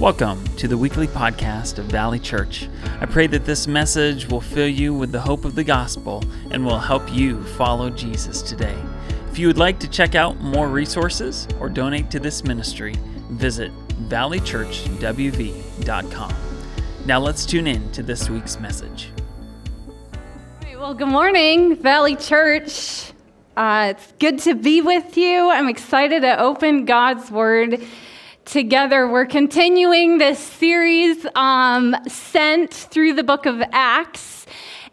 Welcome to the weekly podcast of Valley Church. I pray that this message will fill you with the hope of the gospel and will help you follow Jesus today. If you would like to check out more resources or donate to this ministry, visit valleychurchwv.com. Now let's tune in to this week's message. Well, good morning, Valley Church. Uh, it's good to be with you. I'm excited to open God's Word together. We're continuing this series um, sent through the book of Acts.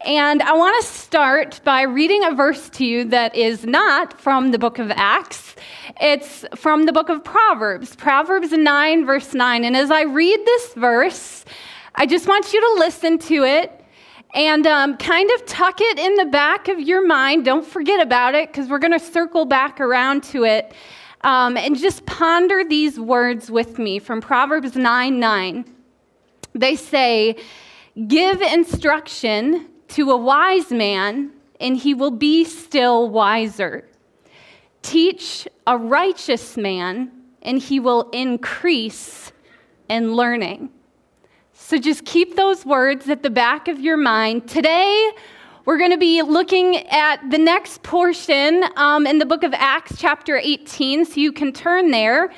And I want to start by reading a verse to you that is not from the book of Acts. It's from the book of Proverbs, Proverbs 9, verse 9. And as I read this verse, I just want you to listen to it and um, kind of tuck it in the back of your mind. Don't forget about it because we're going to circle back around to it. Um, and just ponder these words with me from Proverbs 9 9. They say, Give instruction to a wise man, and he will be still wiser. Teach a righteous man, and he will increase in learning. So just keep those words at the back of your mind. Today, we're going to be looking at the next portion um, in the book of Acts, chapter 18, so you can turn there.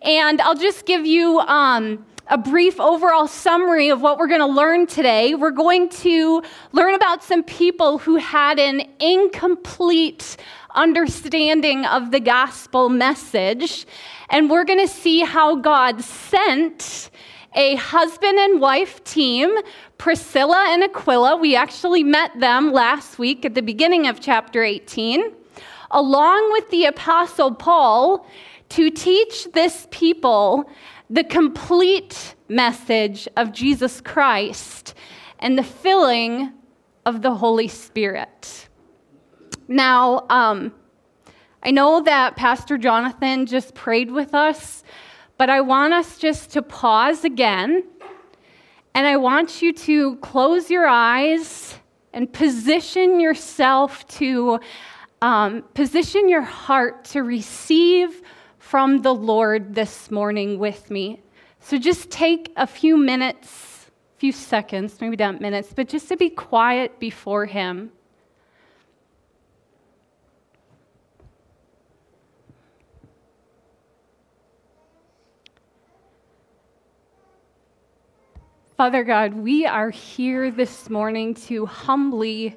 And I'll just give you um, a brief overall summary of what we're going to learn today. We're going to learn about some people who had an incomplete understanding of the gospel message. And we're going to see how God sent a husband and wife team, Priscilla and Aquila. We actually met them last week at the beginning of chapter 18, along with the Apostle Paul, to teach this people the complete message of Jesus Christ and the filling of the Holy Spirit. Now, um, I know that Pastor Jonathan just prayed with us but I want us just to pause again, and I want you to close your eyes and position yourself to um, position your heart to receive from the Lord this morning with me. So just take a few minutes, a few seconds, maybe not minutes, but just to be quiet before Him. Father God, we are here this morning to humbly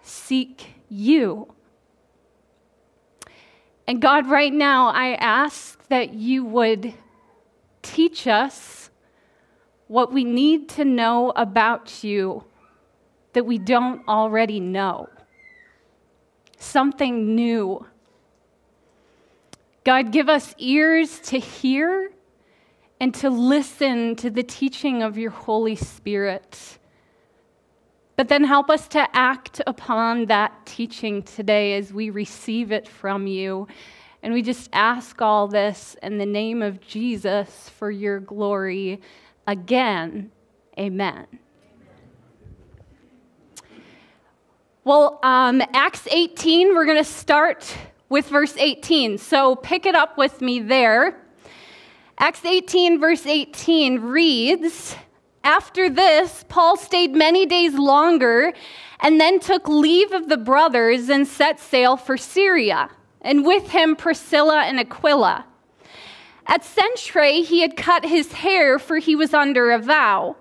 seek you. And God, right now, I ask that you would teach us what we need to know about you that we don't already know. Something new. God, give us ears to hear and to listen to the teaching of your Holy Spirit. But then help us to act upon that teaching today as we receive it from you. And we just ask all this in the name of Jesus for your glory. Again, amen. Well, um, Acts 18, we're going to start with verse 18. So pick it up with me there. Acts 18, verse 18 reads After this, Paul stayed many days longer and then took leave of the brothers and set sail for Syria, and with him Priscilla and Aquila. At Cenchreae, he had cut his hair, for he was under a vow.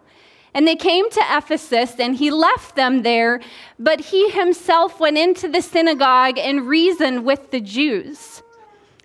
And they came to Ephesus, and he left them there, but he himself went into the synagogue and reasoned with the Jews.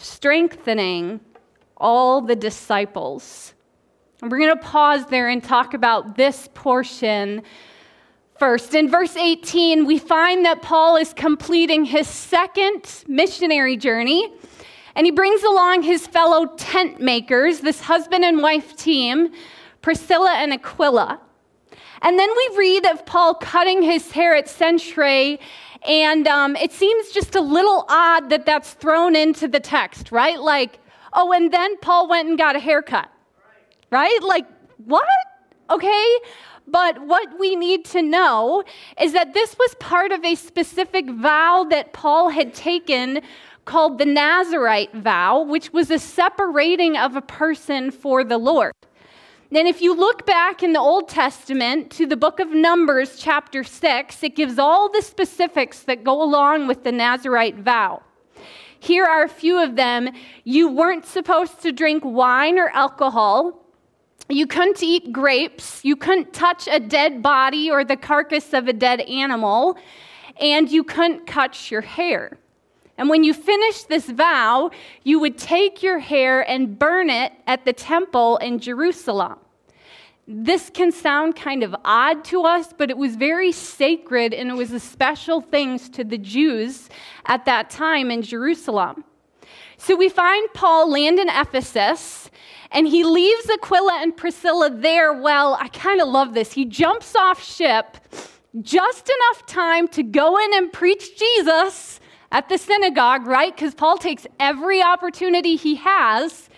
strengthening all the disciples. And we're going to pause there and talk about this portion first. In verse 18, we find that Paul is completing his second missionary journey, and he brings along his fellow tent makers, this husband and wife team, Priscilla and Aquila. And then we read of Paul cutting his hair at Cenchreae, and um, it seems just a little odd that that's thrown into the text, right? Like, oh, and then Paul went and got a haircut, right? Like, what? Okay. But what we need to know is that this was part of a specific vow that Paul had taken called the Nazarite vow, which was a separating of a person for the Lord. And if you look back in the Old Testament to the book of Numbers, chapter 6, it gives all the specifics that go along with the Nazarite vow. Here are a few of them. You weren't supposed to drink wine or alcohol. You couldn't eat grapes. You couldn't touch a dead body or the carcass of a dead animal. And you couldn't cut your hair. And when you finished this vow, you would take your hair and burn it at the temple in Jerusalem. This can sound kind of odd to us, but it was very sacred and it was a special thing to the Jews at that time in Jerusalem. So we find Paul land in Ephesus and he leaves Aquila and Priscilla there. Well, I kind of love this. He jumps off ship just enough time to go in and preach Jesus at the synagogue, right? Because Paul takes every opportunity he has.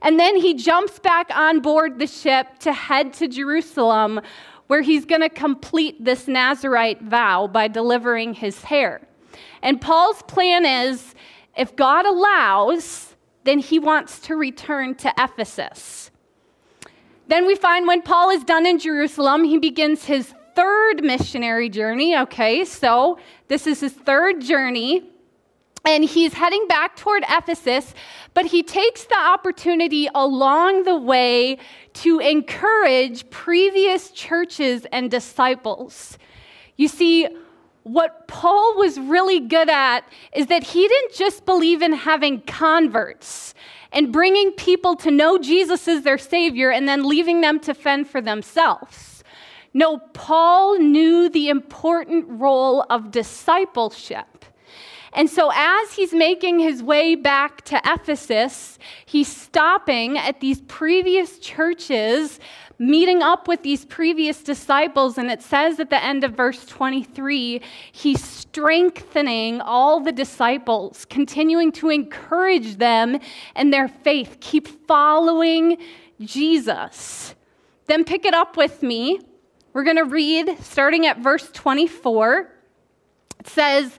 And then he jumps back on board the ship to head to Jerusalem, where he's going to complete this Nazarite vow by delivering his hair. And Paul's plan is if God allows, then he wants to return to Ephesus. Then we find when Paul is done in Jerusalem, he begins his third missionary journey. Okay, so this is his third journey and he's heading back toward Ephesus, but he takes the opportunity along the way to encourage previous churches and disciples. You see, what Paul was really good at is that he didn't just believe in having converts and bringing people to know Jesus as their Savior and then leaving them to fend for themselves. No, Paul knew the important role of discipleship. And so, as he's making his way back to Ephesus, he's stopping at these previous churches, meeting up with these previous disciples. And it says at the end of verse 23, he's strengthening all the disciples, continuing to encourage them in their faith. Keep following Jesus. Then pick it up with me. We're going to read starting at verse 24. It says,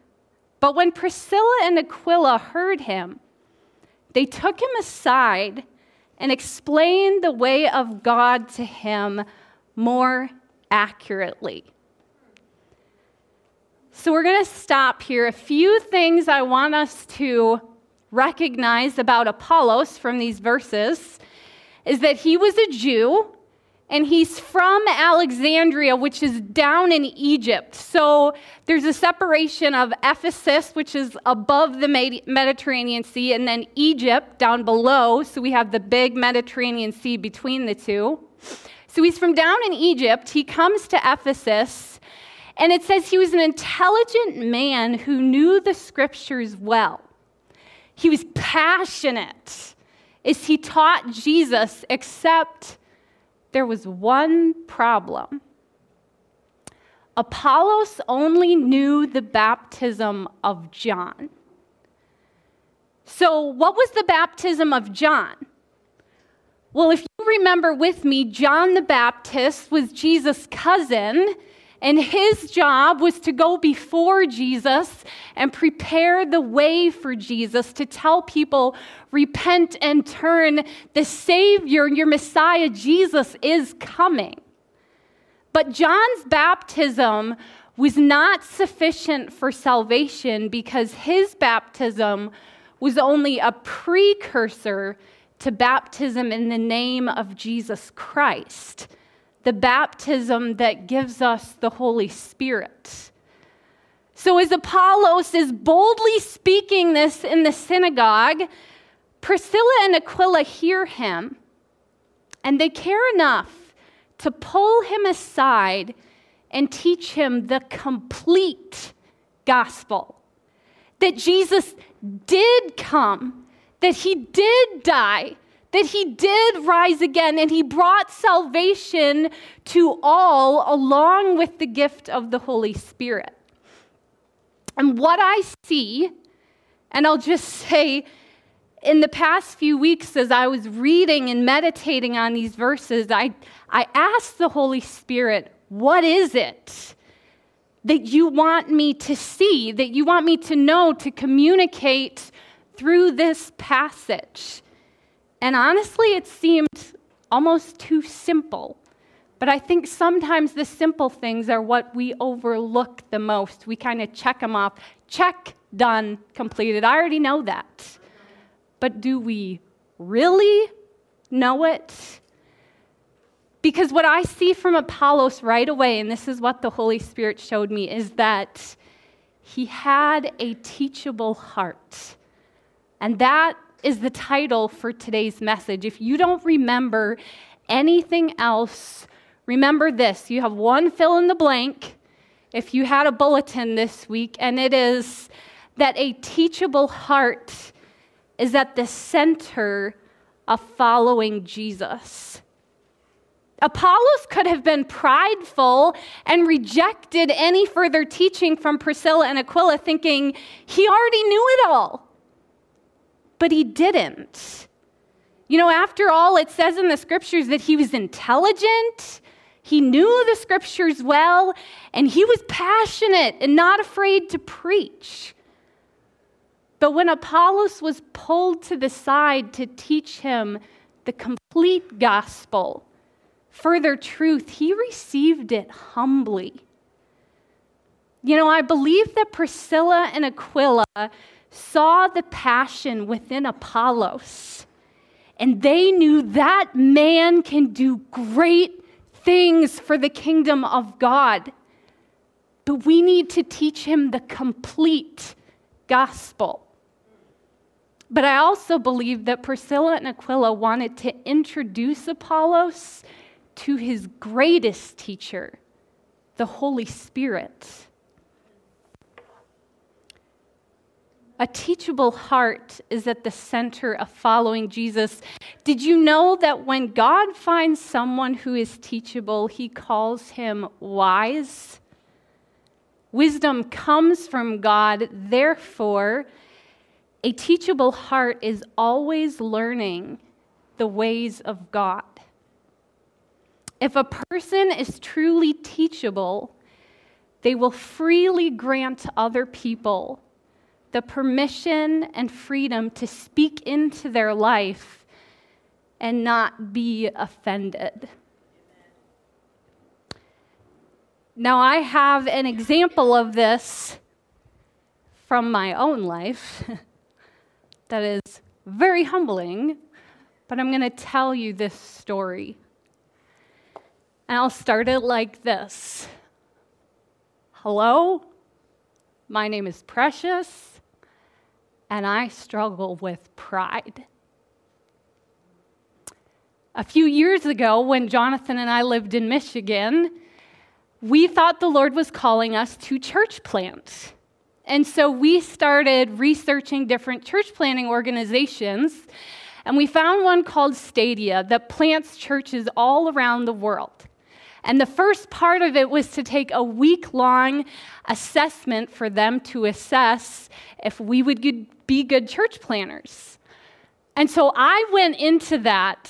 but when Priscilla and Aquila heard him, they took him aside and explained the way of God to him more accurately. So we're going to stop here. A few things I want us to recognize about Apollos from these verses is that he was a Jew and he's from Alexandria, which is down in Egypt. So there's a separation of Ephesus, which is above the Mediterranean Sea, and then Egypt down below. So we have the big Mediterranean Sea between the two. So he's from down in Egypt. He comes to Ephesus, and it says he was an intelligent man who knew the scriptures well. He was passionate as he taught Jesus, except there was one problem. Apollos only knew the baptism of John. So, what was the baptism of John? Well, if you remember with me, John the Baptist was Jesus' cousin and his job was to go before Jesus and prepare the way for Jesus to tell people, repent and turn. The Savior, your Messiah, Jesus, is coming. But John's baptism was not sufficient for salvation because his baptism was only a precursor to baptism in the name of Jesus Christ. The baptism that gives us the Holy Spirit. So, as Apollos is boldly speaking this in the synagogue, Priscilla and Aquila hear him, and they care enough to pull him aside and teach him the complete gospel that Jesus did come, that he did die, that he did rise again, and he brought salvation to all along with the gift of the Holy Spirit. And what I see, and I'll just say, in the past few weeks, as I was reading and meditating on these verses, I, I asked the Holy Spirit, What is it that you want me to see, that you want me to know, to communicate through this passage? And honestly, it seemed almost too simple. But I think sometimes the simple things are what we overlook the most. We kind of check them off. Check, done, completed. I already know that. But do we really know it? Because what I see from Apollos right away, and this is what the Holy Spirit showed me, is that he had a teachable heart. And that is the title for today's message. If you don't remember anything else Remember this you have one fill in the blank if you had a bulletin this week, and it is that a teachable heart is at the center of following Jesus. Apollos could have been prideful and rejected any further teaching from Priscilla and Aquila, thinking he already knew it all. But he didn't. You know, after all, it says in the scriptures that he was intelligent, he knew the scriptures well, and he was passionate and not afraid to preach. But when Apollos was pulled to the side to teach him the complete gospel, further truth, he received it humbly. You know, I believe that Priscilla and Aquila saw the passion within Apollos, and they knew that man can do great things for the kingdom of God. But we need to teach him the complete gospel. But I also believe that Priscilla and Aquila wanted to introduce Apollos to his greatest teacher, the Holy Spirit. A teachable heart is at the center of following Jesus. Did you know that when God finds someone who is teachable, he calls him wise? Wisdom comes from God, therefore, a teachable heart is always learning the ways of God. If a person is truly teachable, they will freely grant other people the permission and freedom to speak into their life and not be offended. Now, I have an example of this from my own life that is very humbling, but I'm going to tell you this story. And I'll start it like this Hello, my name is Precious and I struggle with pride. A few years ago, when Jonathan and I lived in Michigan, we thought the Lord was calling us to church plant. And so we started researching different church planting organizations, and we found one called Stadia that plants churches all around the world. And the first part of it was to take a week long assessment for them to assess if we would be good church planners. And so I went into that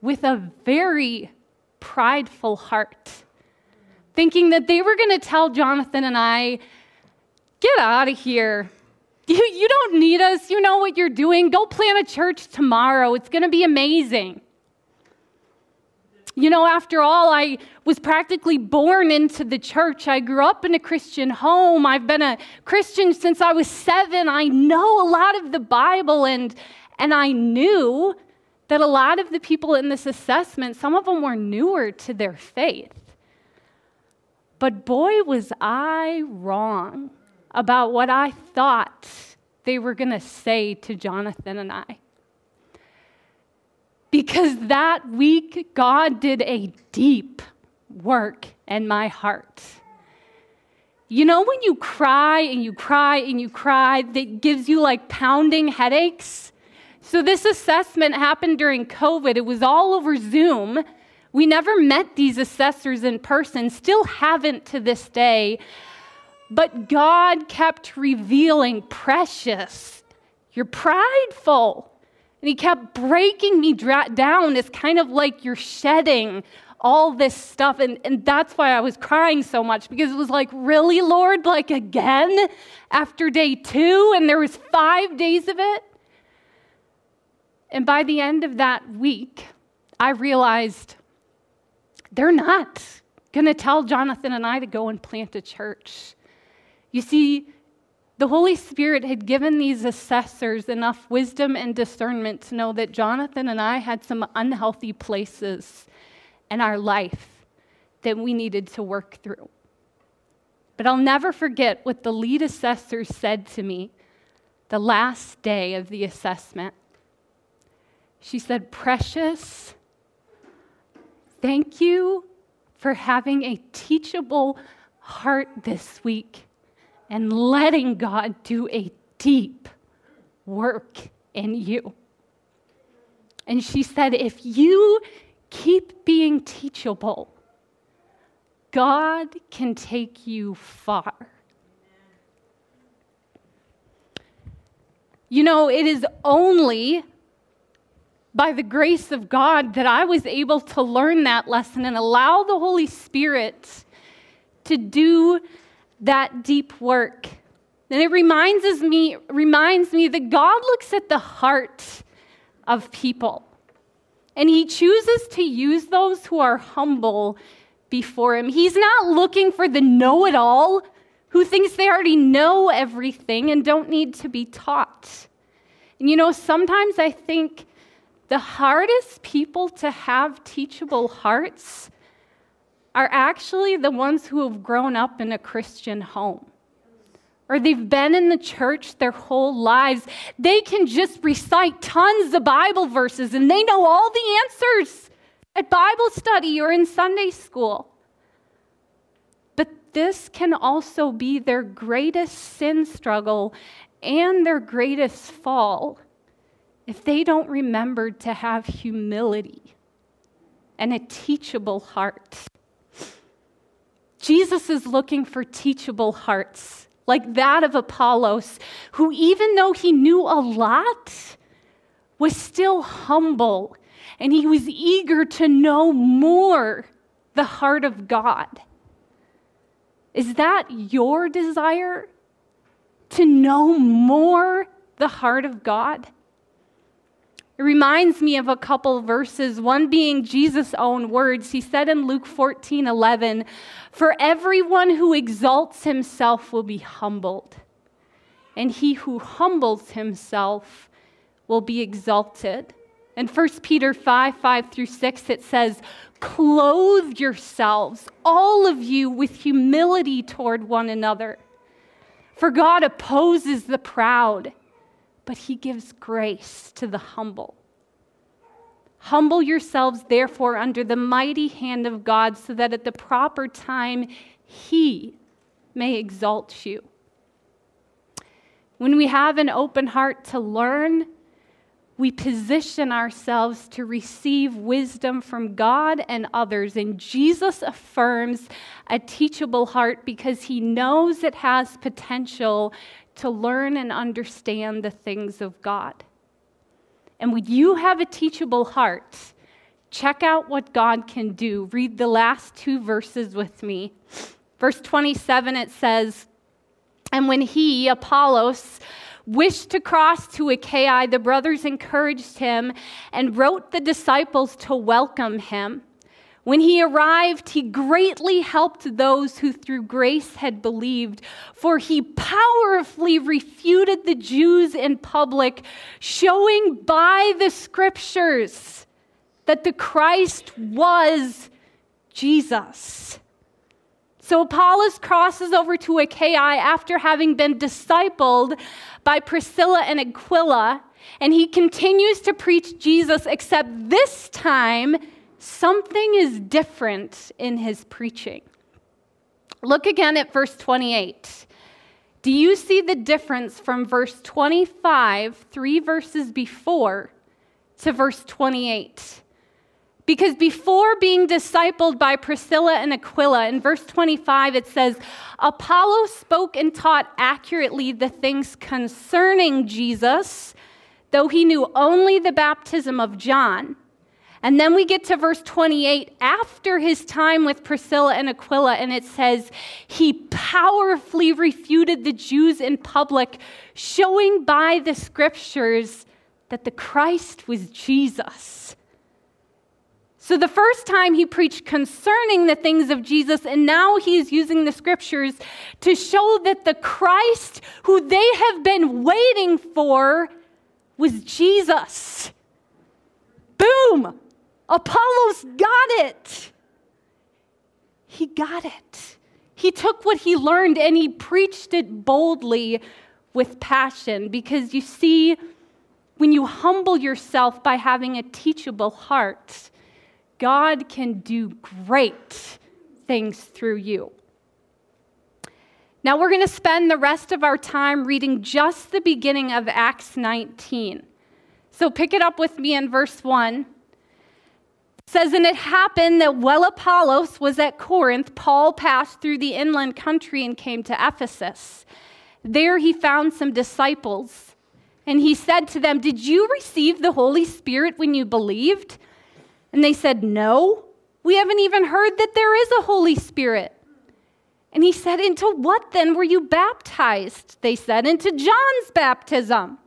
with a very prideful heart, thinking that they were going to tell Jonathan and I, get out of here. You, you don't need us. You know what you're doing. Go plan a church tomorrow. It's going to be amazing. You know, after all, I was practically born into the church. I grew up in a Christian home. I've been a Christian since I was seven. I know a lot of the Bible, and, and I knew that a lot of the people in this assessment, some of them were newer to their faith. But boy, was I wrong about what I thought they were going to say to Jonathan and I. Because that week, God did a deep work in my heart. You know, when you cry and you cry and you cry, that gives you like pounding headaches? So, this assessment happened during COVID. It was all over Zoom. We never met these assessors in person, still haven't to this day. But God kept revealing, precious, you're prideful. And He kept breaking me dra- down. It's kind of like you're shedding all this stuff. And, and that's why I was crying so much because it was like, really, Lord? Like again after day two? And there was five days of it? And by the end of that week, I realized they're not going to tell Jonathan and I to go and plant a church. You see, the Holy Spirit had given these assessors enough wisdom and discernment to know that Jonathan and I had some unhealthy places in our life that we needed to work through. But I'll never forget what the lead assessor said to me the last day of the assessment. She said, Precious, thank you for having a teachable heart this week and letting God do a deep work in you. And she said, If you keep being teachable, God can take you far. You know, it is only by the grace of God that I was able to learn that lesson and allow the Holy Spirit to do that deep work. And it reminds me, reminds me that God looks at the heart of people. And he chooses to use those who are humble before him. He's not looking for the know it all who thinks they already know everything and don't need to be taught. And you know, sometimes I think the hardest people to have teachable hearts are actually the ones who have grown up in a Christian home or they've been in the church their whole lives. They can just recite tons of Bible verses and they know all the answers at Bible study or in Sunday school. But this can also be their greatest sin struggle and their greatest fall if they don't remember to have humility and a teachable heart. Jesus is looking for teachable hearts, like that of Apollos, who, even though he knew a lot, was still humble and he was eager to know more the heart of God. Is that your desire? To know more the heart of God? It reminds me of a couple verses, one being Jesus' own words. He said in Luke 14 11, For everyone who exalts himself will be humbled, and he who humbles himself will be exalted. In 1 Peter 5 5 through 6, it says, Clothe yourselves, all of you, with humility toward one another. For God opposes the proud but he gives grace to the humble. Humble yourselves, therefore, under the mighty hand of God, so that at the proper time he may exalt you. When we have an open heart to learn, we position ourselves to receive wisdom from God and others. And Jesus affirms a teachable heart because he knows it has potential to learn and understand the things of God. And when you have a teachable heart, check out what God can do. Read the last two verses with me. Verse 27, it says, And when he, Apollos, wished to cross to Achaia, the brothers encouraged him and wrote the disciples to welcome him. When he arrived, he greatly helped those who through grace had believed, for he powerfully refuted the Jews in public, showing by the scriptures that the Christ was Jesus. So Apollos crosses over to Achaia after having been discipled by Priscilla and Aquila, and he continues to preach Jesus, except this time, something is different in his preaching. Look again at verse 28. Do you see the difference from verse 25, three verses before, to verse 28? Because before being discipled by Priscilla and Aquila, in verse 25 it says, Apollo spoke and taught accurately the things concerning Jesus, though he knew only the baptism of John. And then we get to verse 28 after his time with Priscilla and Aquila, and it says, He powerfully refuted the Jews in public, showing by the scriptures that the Christ was Jesus. So the first time he preached concerning the things of Jesus, and now he's using the scriptures to show that the Christ who they have been waiting for was Jesus. Boom! Apollos got it. He got it. He took what he learned and he preached it boldly with passion because you see, when you humble yourself by having a teachable heart, God can do great things through you. Now, we're going to spend the rest of our time reading just the beginning of Acts 19. So pick it up with me in verse 1 says, And it happened that while Apollos was at Corinth, Paul passed through the inland country and came to Ephesus. There he found some disciples, and he said to them, Did you receive the Holy Spirit when you believed? And they said, No, we haven't even heard that there is a Holy Spirit. And he said, Into what then were you baptized? They said, Into John's baptism.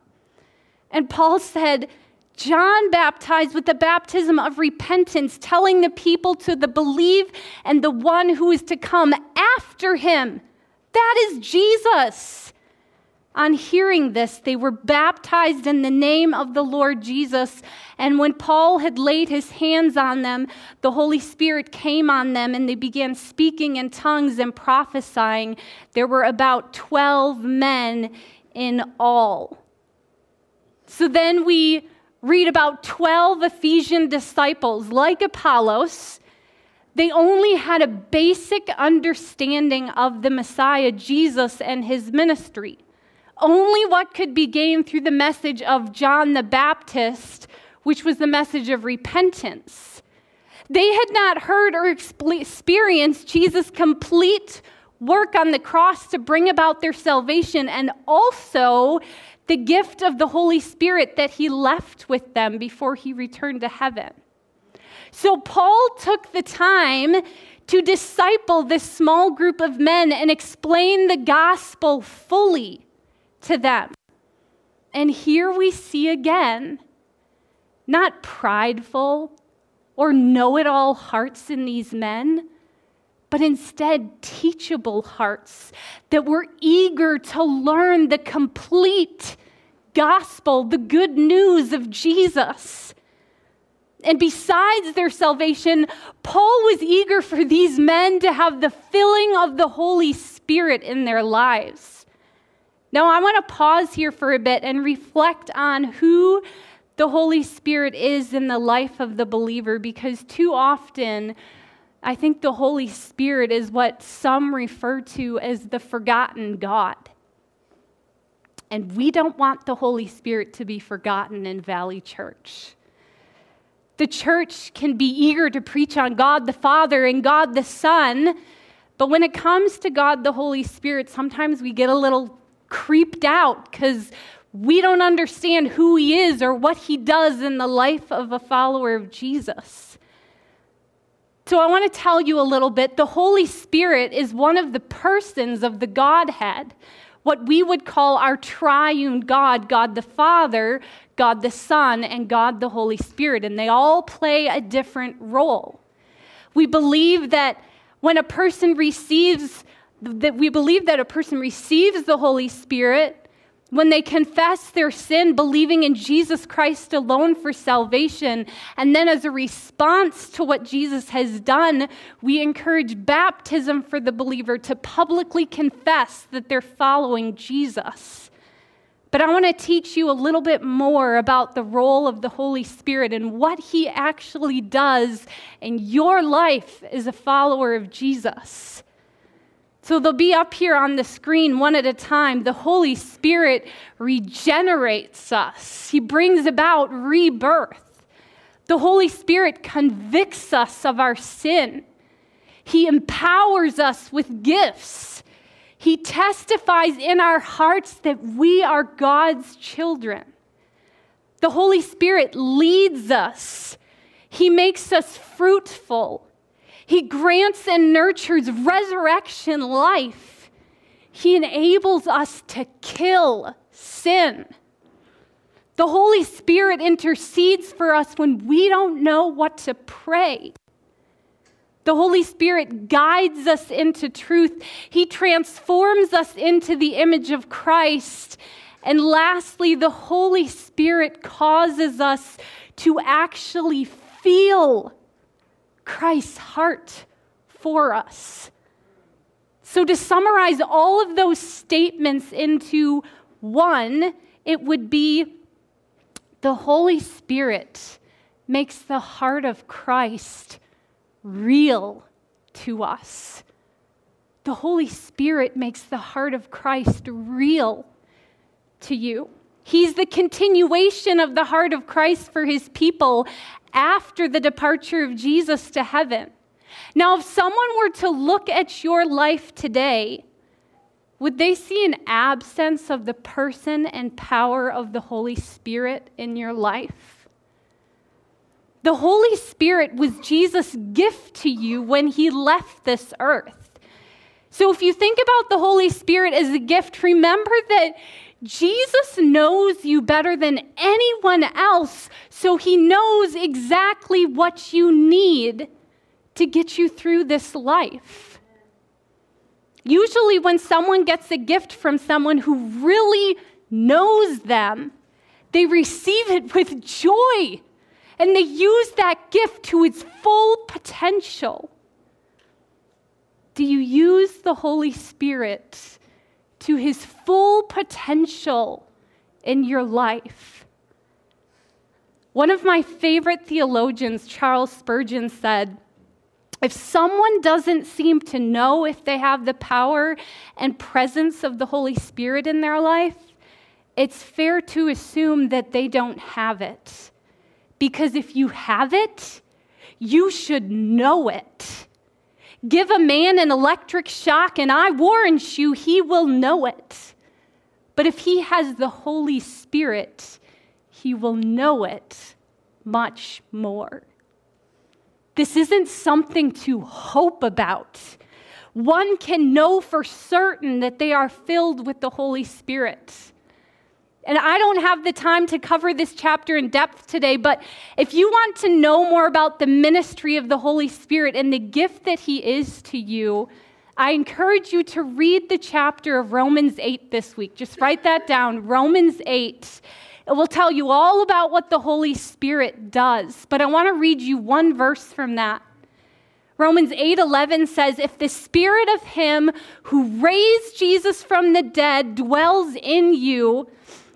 And Paul said, John baptized with the baptism of repentance, telling the people to the believe and the one who is to come after him. That is Jesus. On hearing this, they were baptized in the name of the Lord Jesus. And when Paul had laid his hands on them, the Holy Spirit came on them and they began speaking in tongues and prophesying. There were about 12 men in all. So then we read about 12 Ephesian disciples like Apollos. They only had a basic understanding of the Messiah, Jesus, and his ministry. Only what could be gained through the message of John the Baptist, which was the message of repentance. They had not heard or experienced Jesus' complete work on the cross to bring about their salvation and also the gift of the Holy Spirit that he left with them before he returned to heaven. So Paul took the time to disciple this small group of men and explain the gospel fully to them. And here we see again not prideful or know it all hearts in these men, but instead teachable hearts that were eager to learn the complete gospel, the good news of Jesus. And besides their salvation, Paul was eager for these men to have the filling of the Holy Spirit in their lives. Now, I want to pause here for a bit and reflect on who the Holy Spirit is in the life of the believer because too often I think the Holy Spirit is what some refer to as the forgotten God. And we don't want the Holy Spirit to be forgotten in Valley Church. The church can be eager to preach on God the Father and God the Son, but when it comes to God the Holy Spirit, sometimes we get a little creeped out because we don't understand who He is or what He does in the life of a follower of Jesus. So, I want to tell you a little bit. The Holy Spirit is one of the persons of the Godhead, what we would call our triune God God the Father, God the Son, and God the Holy Spirit. And they all play a different role. We believe that when a person receives, that we believe that a person receives the Holy Spirit when they confess their sin, believing in Jesus Christ alone for salvation, and then as a response to what Jesus has done, we encourage baptism for the believer to publicly confess that they're following Jesus. But I want to teach you a little bit more about the role of the Holy Spirit and what He actually does in your life as a follower of Jesus. So they'll be up here on the screen one at a time. The Holy Spirit regenerates us, He brings about rebirth. The Holy Spirit convicts us of our sin, He empowers us with gifts. He testifies in our hearts that we are God's children. The Holy Spirit leads us. He makes us fruitful. He grants and nurtures resurrection life. He enables us to kill sin. The Holy Spirit intercedes for us when we don't know what to pray. The Holy Spirit guides us into truth. He transforms us into the image of Christ. And lastly, the Holy Spirit causes us to actually feel Christ's heart for us. So, to summarize all of those statements into one, it would be the Holy Spirit makes the heart of Christ real to us. The Holy Spirit makes the heart of Christ real to you. He's the continuation of the heart of Christ for his people after the departure of Jesus to heaven. Now, if someone were to look at your life today, would they see an absence of the person and power of the Holy Spirit in your life? The Holy Spirit was Jesus' gift to you when he left this earth. So, if you think about the Holy Spirit as a gift, remember that Jesus knows you better than anyone else, so he knows exactly what you need to get you through this life. Usually, when someone gets a gift from someone who really knows them, they receive it with joy and they use that gift to its full potential. Do you use the Holy Spirit to his full potential in your life. One of my favorite theologians, Charles Spurgeon, said, if someone doesn't seem to know if they have the power and presence of the Holy Spirit in their life, it's fair to assume that they don't have it. Because if you have it, you should know it. Give a man an electric shock, and I warrant you, he will know it. But if he has the Holy Spirit, he will know it much more. This isn't something to hope about. One can know for certain that they are filled with the Holy Spirit. And I don't have the time to cover this chapter in depth today, but if you want to know more about the ministry of the Holy Spirit and the gift that He is to you, I encourage you to read the chapter of Romans 8 this week. Just write that down Romans 8. It will tell you all about what the Holy Spirit does. But I want to read you one verse from that. Romans 8:11 says if the spirit of him who raised Jesus from the dead dwells in you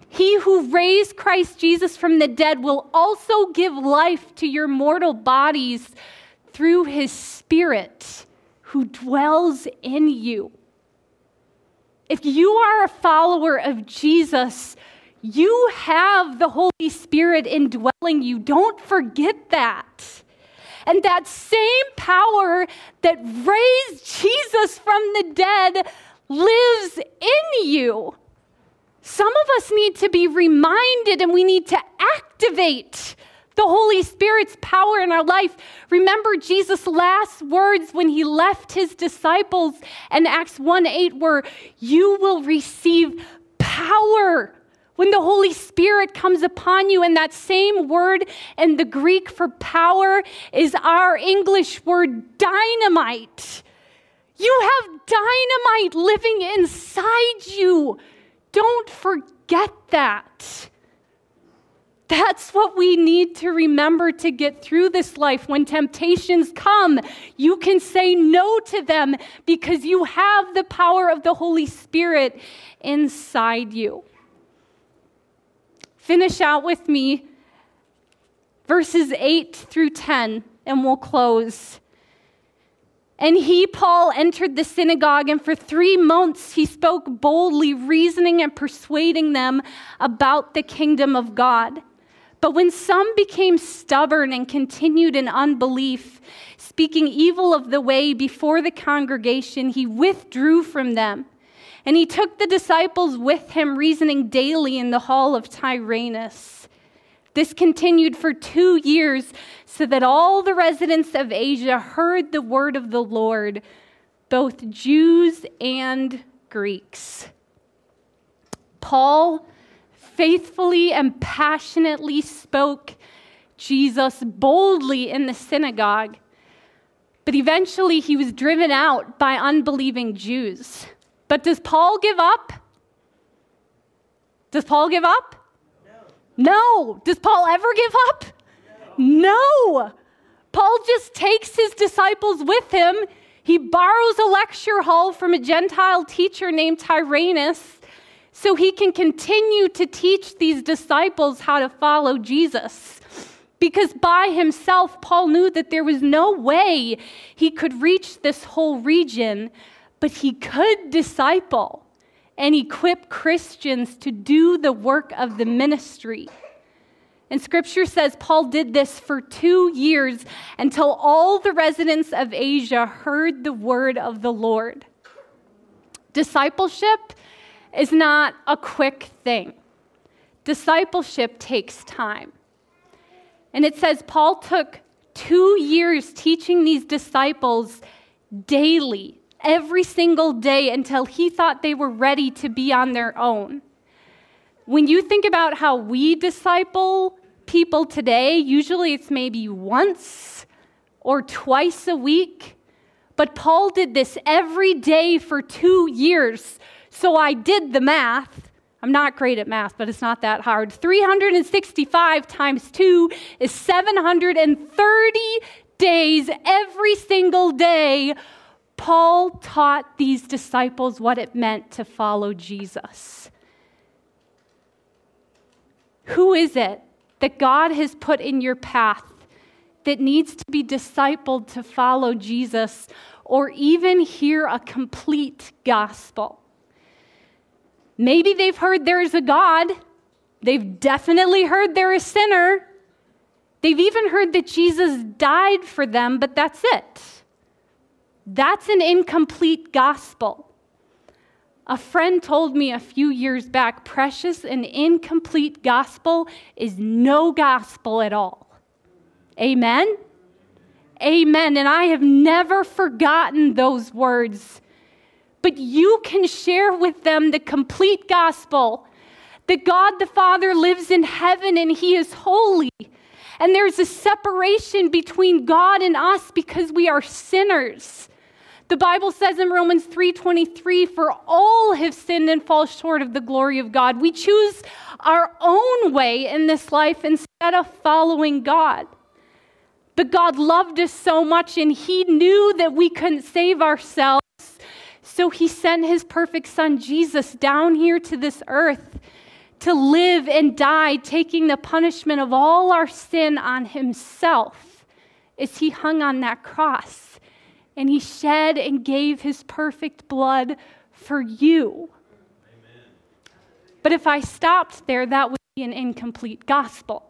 he who raised Christ Jesus from the dead will also give life to your mortal bodies through his Spirit who dwells in you. If you are a follower of Jesus, you have the Holy Spirit indwelling you. Don't forget that. And that same power that raised Jesus from the dead lives in you. Some of us need to be reminded and we need to activate the Holy Spirit's power in our life. Remember Jesus' last words when he left his disciples in Acts 1 8 were, You will receive power when the Holy Spirit comes upon you. And that same word in the Greek for power is our English word dynamite. You have dynamite living inside you. Don't forget that. That's what we need to remember to get through this life. When temptations come, you can say no to them because you have the power of the Holy Spirit inside you finish out with me verses 8 through 10, and we'll close. And he, Paul, entered the synagogue, and for three months he spoke boldly, reasoning and persuading them about the kingdom of God. But when some became stubborn and continued in unbelief, speaking evil of the way before the congregation, he withdrew from them. And he took the disciples with him, reasoning daily in the hall of Tyrannus. This continued for two years, so that all the residents of Asia heard the word of the Lord, both Jews and Greeks. Paul faithfully and passionately spoke Jesus boldly in the synagogue, but eventually he was driven out by unbelieving Jews. But does Paul give up? Does Paul give up? No. Does Paul ever give up? No. Paul just takes his disciples with him. He borrows a lecture hall from a Gentile teacher named Tyrannus so he can continue to teach these disciples how to follow Jesus. Because by himself, Paul knew that there was no way he could reach this whole region but he could disciple and equip Christians to do the work of the ministry. And scripture says Paul did this for two years until all the residents of Asia heard the word of the Lord. Discipleship is not a quick thing, discipleship takes time. And it says Paul took two years teaching these disciples daily every single day until he thought they were ready to be on their own. When you think about how we disciple people today, usually it's maybe once or twice a week. But Paul did this every day for two years. So I did the math. I'm not great at math, but it's not that hard. 365 times 2 is 730 days every single day Paul taught these disciples what it meant to follow Jesus. Who is it that God has put in your path that needs to be discipled to follow Jesus or even hear a complete gospel? Maybe they've heard there is a God. They've definitely heard they're a sinner. They've even heard that Jesus died for them, but that's it. That's an incomplete gospel. A friend told me a few years back precious and incomplete gospel is no gospel at all. Amen? Amen. And I have never forgotten those words. But you can share with them the complete gospel that God the Father lives in heaven and he is holy. And there's a separation between God and us because we are sinners. The Bible says in Romans 3:23 for all have sinned and fall short of the glory of God. We choose our own way in this life instead of following God. But God loved us so much and he knew that we couldn't save ourselves. So he sent his perfect son Jesus down here to this earth to live and die, taking the punishment of all our sin on himself as he hung on that cross and he shed and gave his perfect blood for you. Amen. But if I stopped there, that would be an incomplete gospel.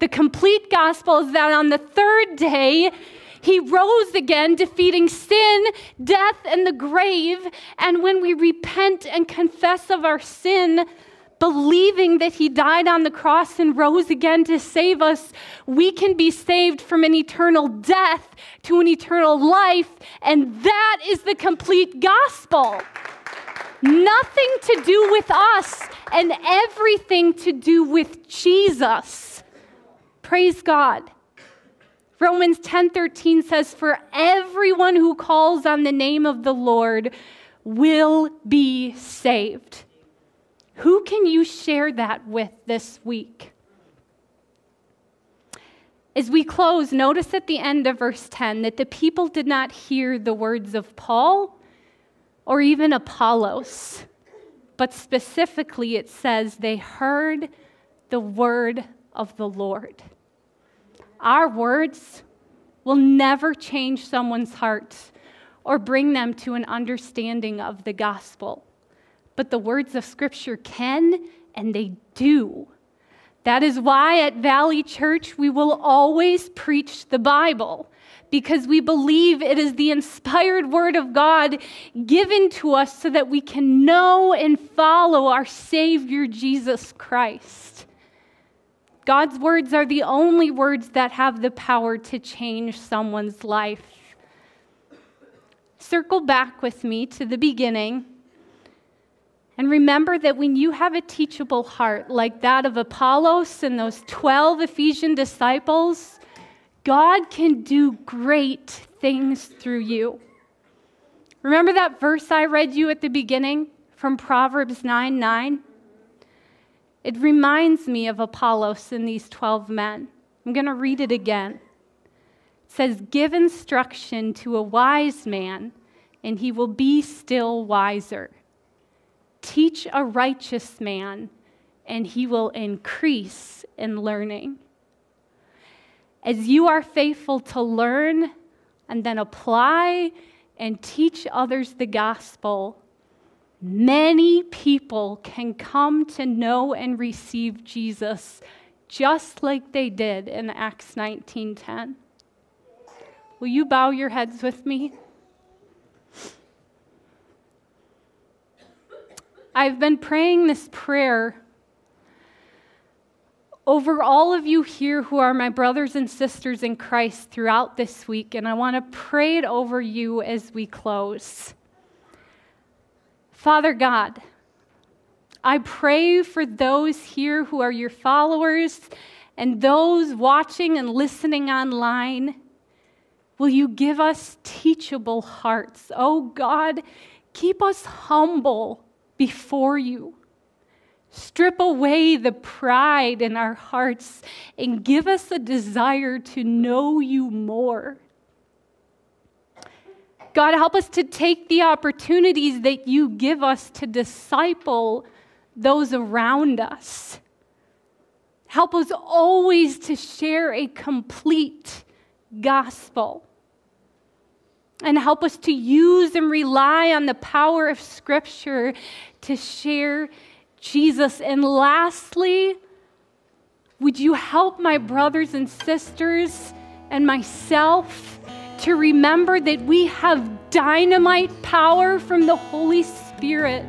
The complete gospel is that on the third day, he rose again, defeating sin, death, and the grave. And when we repent and confess of our sin, believing that he died on the cross and rose again to save us, we can be saved from an eternal death to an eternal life. And that is the complete gospel. Nothing to do with us and everything to do with Jesus. Praise God. Romans 10:13 says for everyone who calls on the name of the Lord will be saved. Who can you share that with this week? As we close, notice at the end of verse 10 that the people did not hear the words of Paul or even Apollos, but specifically it says they heard the word of the Lord. Our words will never change someone's heart or bring them to an understanding of the gospel. But the words of Scripture can and they do. That is why at Valley Church we will always preach the Bible because we believe it is the inspired word of God given to us so that we can know and follow our Savior Jesus Christ. God's words are the only words that have the power to change someone's life. Circle back with me to the beginning. And remember that when you have a teachable heart like that of Apollos and those 12 Ephesian disciples, God can do great things through you. Remember that verse I read you at the beginning from Proverbs 9 9? It reminds me of Apollos and these 12 men. I'm going to read it again. It says, Give instruction to a wise man, and he will be still wiser. Teach a righteous man, and he will increase in learning. As you are faithful to learn and then apply and teach others the gospel, Many people can come to know and receive Jesus just like they did in Acts 19:10. Will you bow your heads with me? I've been praying this prayer over all of you here who are my brothers and sisters in Christ throughout this week, and I want to pray it over you as we close. Father God, I pray for those here who are your followers and those watching and listening online. Will you give us teachable hearts? Oh God, keep us humble before you. Strip away the pride in our hearts and give us a desire to know you more. God, help us to take the opportunities that you give us to disciple those around us. Help us always to share a complete gospel. And help us to use and rely on the power of Scripture to share Jesus. And lastly, would you help my brothers and sisters and myself? to remember that we have dynamite power from the Holy Spirit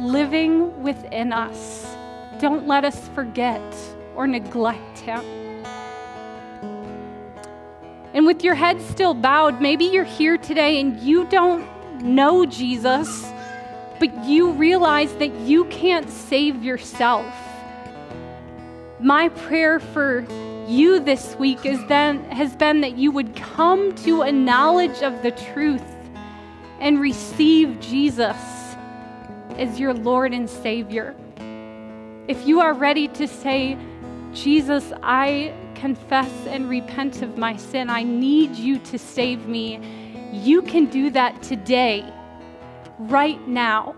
living within us. Don't let us forget or neglect Him. And with your head still bowed, maybe you're here today and you don't know Jesus, but you realize that you can't save yourself. My prayer for you this week is then, has been that you would come to a knowledge of the truth and receive Jesus as your Lord and Savior. If you are ready to say, Jesus, I confess and repent of my sin, I need you to save me, you can do that today, right now.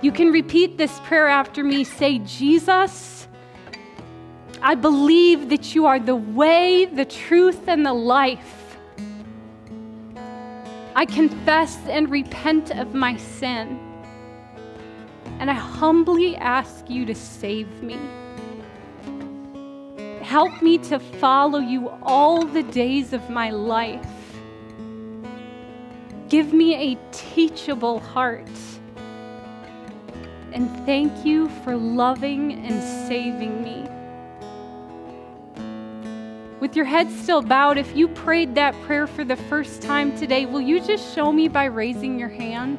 You can repeat this prayer after me. Say, Jesus, I believe that you are the way, the truth, and the life. I confess and repent of my sin. And I humbly ask you to save me. Help me to follow you all the days of my life. Give me a teachable heart. And thank you for loving and saving me with your head still bowed, if you prayed that prayer for the first time today, will you just show me by raising your hand?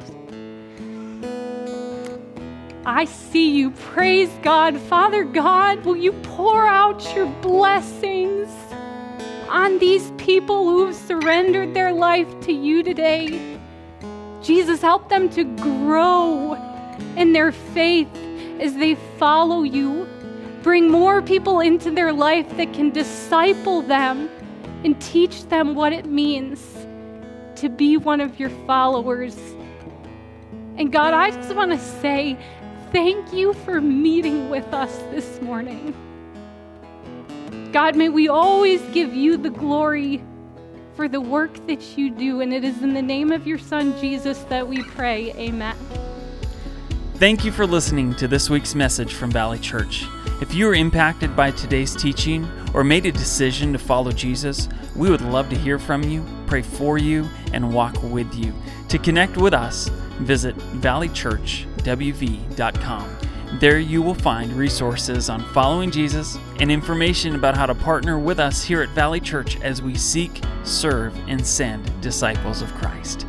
I see you. Praise God. Father God, will you pour out your blessings on these people who have surrendered their life to you today? Jesus, help them to grow in their faith as they follow you. Bring more people into their life that can disciple them and teach them what it means to be one of your followers. And God, I just want to say thank you for meeting with us this morning. God, may we always give you the glory for the work that you do. And it is in the name of your Son, Jesus, that we pray. Amen. Thank you for listening to this week's message from Valley Church. If you were impacted by today's teaching or made a decision to follow Jesus, we would love to hear from you, pray for you, and walk with you. To connect with us, visit valleychurchwv.com. There you will find resources on following Jesus and information about how to partner with us here at Valley Church as we seek, serve, and send disciples of Christ.